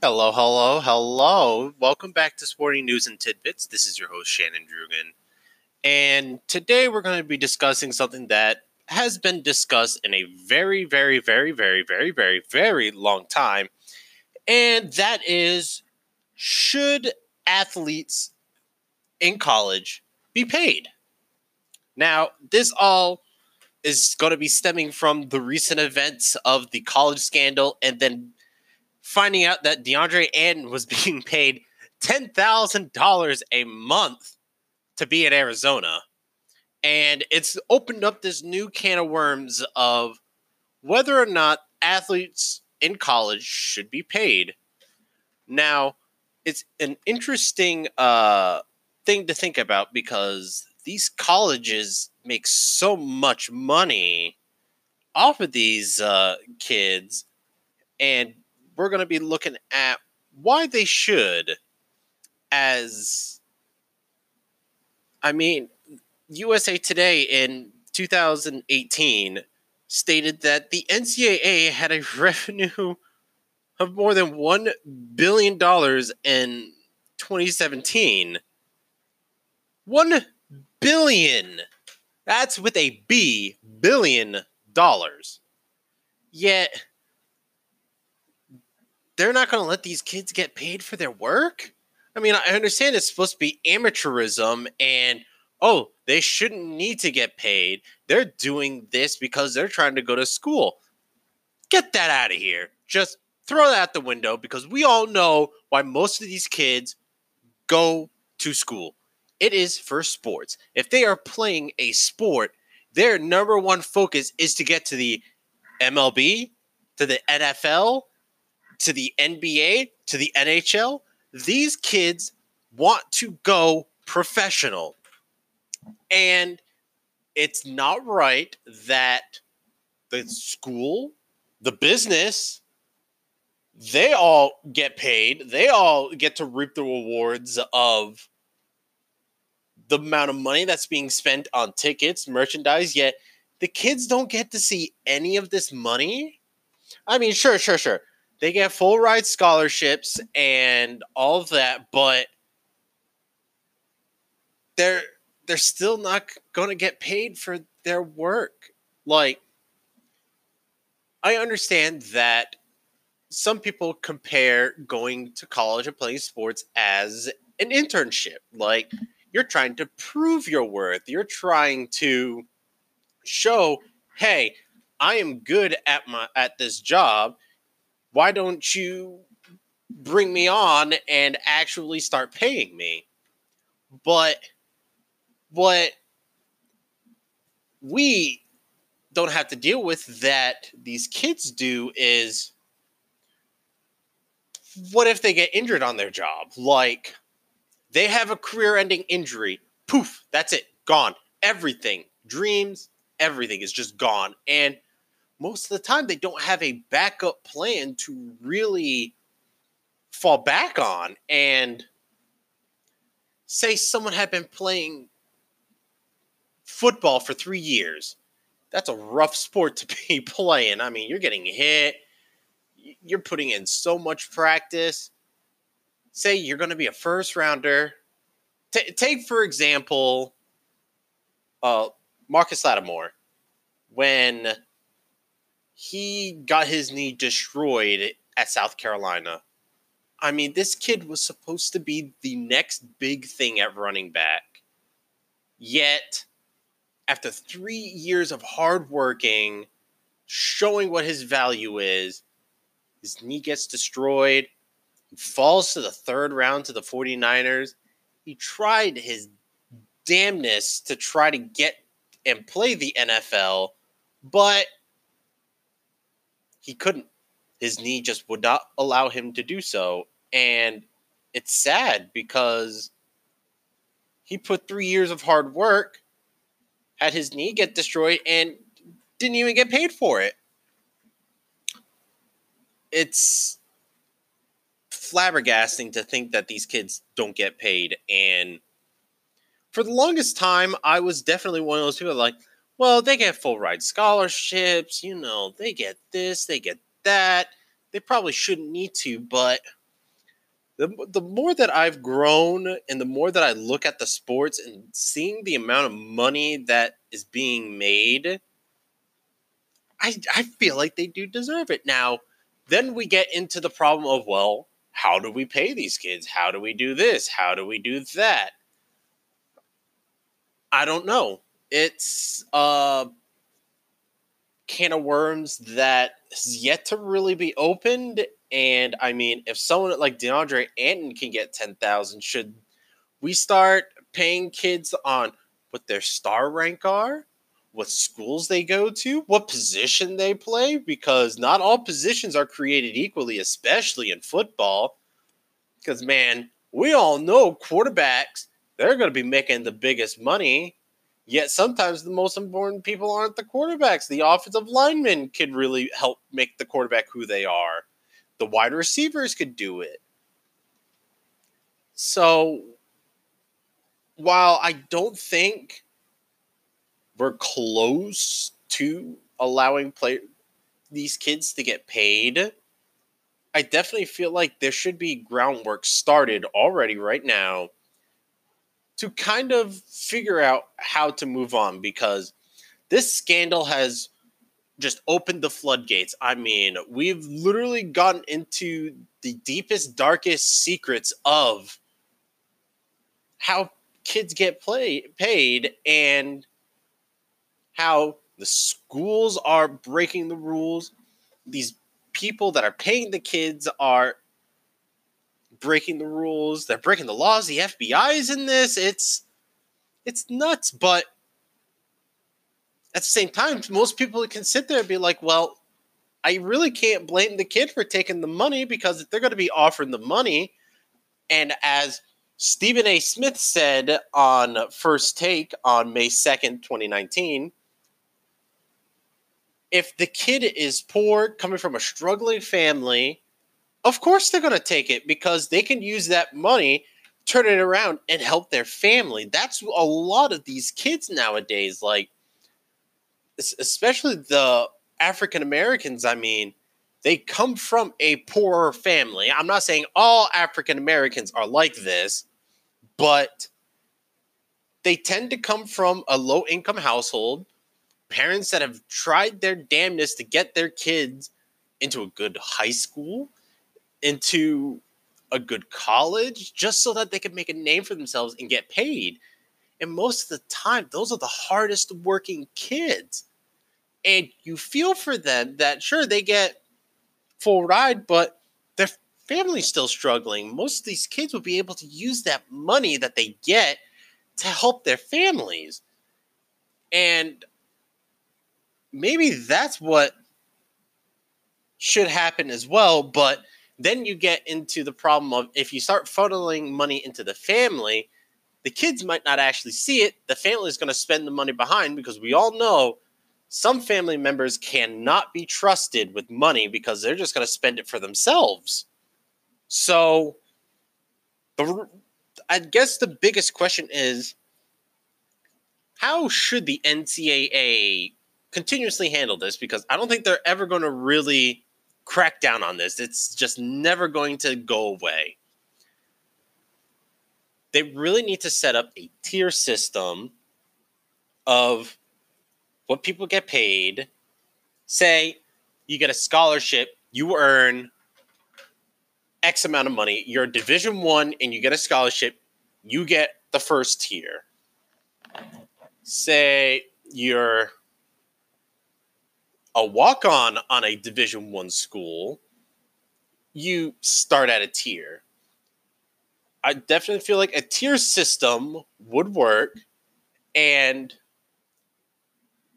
Hello, hello, hello. Welcome back to Sporting News and Tidbits. This is your host, Shannon Drugan. And today we're going to be discussing something that has been discussed in a very, very, very, very, very, very, very long time. And that is should athletes in college be paid? Now, this all is going to be stemming from the recent events of the college scandal and then finding out that DeAndre Ayton was being paid $10,000 a month to be in Arizona. And it's opened up this new can of worms of whether or not athletes in college should be paid. Now, it's an interesting uh, thing to think about because these colleges make so much money off of these uh, kids, and we're going to be looking at why they should. As I mean, USA Today in 2018 stated that the NCAA had a revenue of more than $1 billion in 2017. 1 billion! That's with a B, billion dollars. Yet, they're not going to let these kids get paid for their work? I mean, I understand it's supposed to be amateurism and, oh, they shouldn't need to get paid. They're doing this because they're trying to go to school. Get that out of here. Just throw that out the window because we all know why most of these kids go to school. It is for sports. If they are playing a sport, their number one focus is to get to the MLB, to the NFL, to the NBA, to the NHL. These kids want to go professional. And it's not right that the school, the business, they all get paid. They all get to reap the rewards of the amount of money that's being spent on tickets, merchandise, yet the kids don't get to see any of this money. I mean, sure, sure, sure. They get full ride scholarships and all of that, but they're they're still not going to get paid for their work. Like I understand that some people compare going to college and playing sports as an internship. Like you're trying to prove your worth. You're trying to show, hey, I am good at my at this job. Why don't you bring me on and actually start paying me? But what we don't have to deal with that these kids do is what if they get injured on their job? Like they have a career ending injury. Poof, that's it. Gone. Everything. Dreams, everything is just gone. And most of the time, they don't have a backup plan to really fall back on. And say someone had been playing football for three years. That's a rough sport to be playing. I mean, you're getting hit, you're putting in so much practice say you're going to be a first rounder. T- take for example, uh, Marcus Lattimore when he got his knee destroyed at South Carolina. I mean, this kid was supposed to be the next big thing at running back. Yet, after three years of hard working, showing what his value is, his knee gets destroyed he falls to the third round to the 49ers. He tried his damnness to try to get and play the NFL, but he couldn't. His knee just would not allow him to do so. And it's sad because he put three years of hard work, had his knee get destroyed, and didn't even get paid for it. It's flabbergasting to think that these kids don't get paid. And for the longest time, I was definitely one of those people like, well, they get full ride scholarships, you know, they get this, they get that. They probably shouldn't need to, but the, the more that I've grown and the more that I look at the sports and seeing the amount of money that is being made, I, I feel like they do deserve it. Now, then we get into the problem of, well, how do we pay these kids? How do we do this? How do we do that? I don't know. It's a can of worms that has yet to really be opened and I mean, if someone like DeAndre Ayton can get 10,000, should we start paying kids on what their star rank are, what schools they go to, what position they play? Because not all positions are created equally, especially in football. Because, man, we all know quarterbacks, they're going to be making the biggest money. Yet sometimes the most important people aren't the quarterbacks. The offensive linemen could really help make the quarterback who they are the wide receivers could do it. So while I don't think we're close to allowing play these kids to get paid, I definitely feel like there should be groundwork started already right now to kind of figure out how to move on because this scandal has just opened the floodgates. I mean, we've literally gotten into the deepest, darkest secrets of how kids get play, paid and how the schools are breaking the rules. These people that are paying the kids are breaking the rules. They're breaking the laws. The FBI is in this. It's it's nuts, but at the same time, most people can sit there and be like, well, I really can't blame the kid for taking the money because if they're going to be offering the money, and as Stephen A. Smith said on First Take on May 2nd, 2019, if the kid is poor, coming from a struggling family, of course they're going to take it because they can use that money, turn it around, and help their family. That's a lot of these kids nowadays. Like, especially the African Americans, I mean, they come from a poorer family. I'm not saying all African Americans are like this, but they tend to come from a low income household, parents that have tried their damnness to get their kids into a good high school, into a good college, just so that they can make a name for themselves and get paid. And most of the time, those are the hardest working kids and you feel for them that sure they get full ride, but their family's still struggling. Most of these kids will be able to use that money that they get to help their families. And maybe that's what should happen as well, but then you get into the problem of if you start funneling money into the family, the kids might not actually see it. The family is going to spend the money behind because we all know some family members cannot be trusted with money because they're just going to spend it for themselves. So, the, I guess the biggest question is how should the NCAA continuously handle this? Because I don't think they're ever going to really crack down on this. It's just never going to go away. They really need to set up a tier system of what people get paid. Say you get a scholarship, you earn X amount of money. You're Division One, and you get a scholarship. You get the first tier. Say you're a walk on on a Division One school. You start at a tier. I definitely feel like a tier system would work, and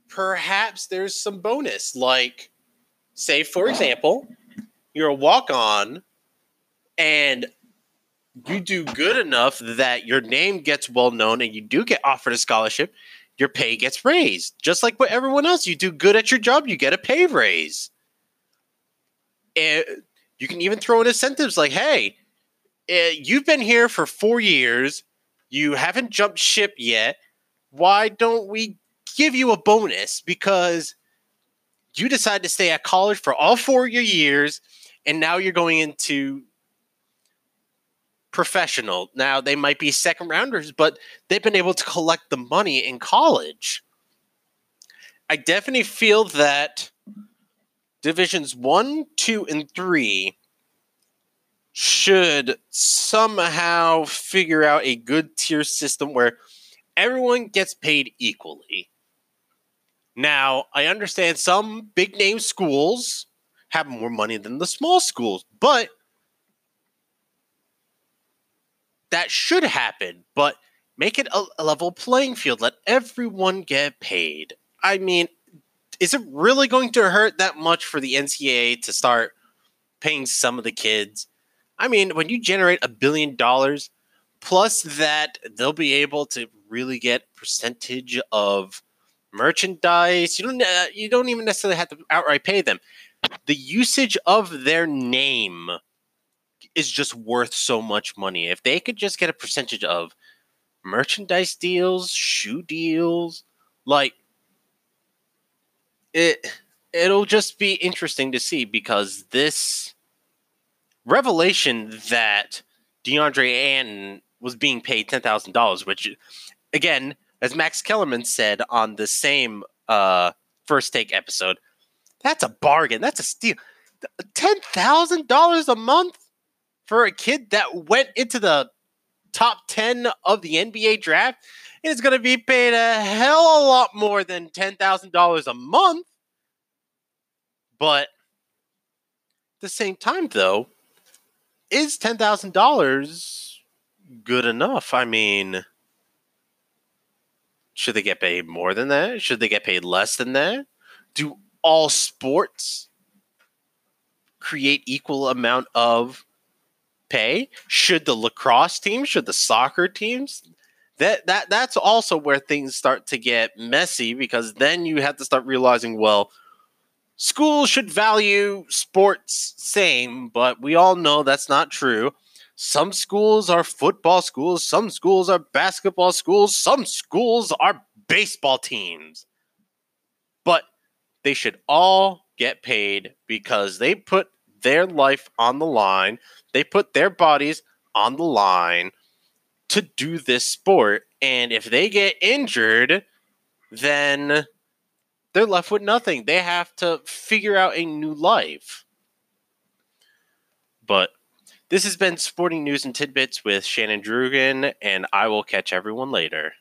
perhaps there's some bonus. Like, say, for example, you're a walk on and you do good enough that your name gets well known and you do get offered a scholarship, your pay gets raised. Just like what everyone else, you do good at your job, you get a pay raise. And you can even throw in incentives like, hey, eh, you've been here for four years, you haven't jumped ship yet. Why don't we give you a bonus because you decide to stay at college for all four of your years, and now you're going into professional. Now they might be second rounders, but they've been able to collect the money in college. I definitely feel that divisions one, two, and three should somehow figure out a good tier system where everyone gets paid equally. Now, I understand some big name schools have more money than the small schools, but that should happen. But make it a, a level playing field. Let everyone get paid. I mean, is it really going to hurt that much for the NCAA to start paying some of the kids? I mean, when you generate a billion dollars, plus that they'll be able to really get percentage of merchandise. You don't uh, you don't even necessarily have to outright pay them. The usage of their name is just worth so much money. If they could just get a percentage of merchandise deals, shoe deals, like it it'll just be interesting to see because this revelation that DeAndre Ayton was being paid ten thousand dollars, which again as Max Kellerman said on the same uh, first take episode, that's a bargain. That's a steal. Ten thousand dollars a month for a kid that went into the top ten of the NBA draft and is going to be paid a hell of a lot more than ten thousand dollars a month. But at the same time, though, is ten thousand dollars good enough? I mean should they get paid more than that? Should they get paid less than that? Do all sports create equal amount of pay? Should the lacrosse team, should the soccer teams? That that that's also where things start to get messy because then you have to start realizing, well, schools should value sports same, but we all know that's not true. Some schools are football schools, some schools are basketball schools, some schools are baseball teams. But they should all get paid because they put their life on the line, they put their bodies on the line to do this sport. And if they get injured, then they're left with nothing. They have to figure out a new life. But this has been Sporting News and Tidbits with Shannon Drugan, and I will catch everyone later.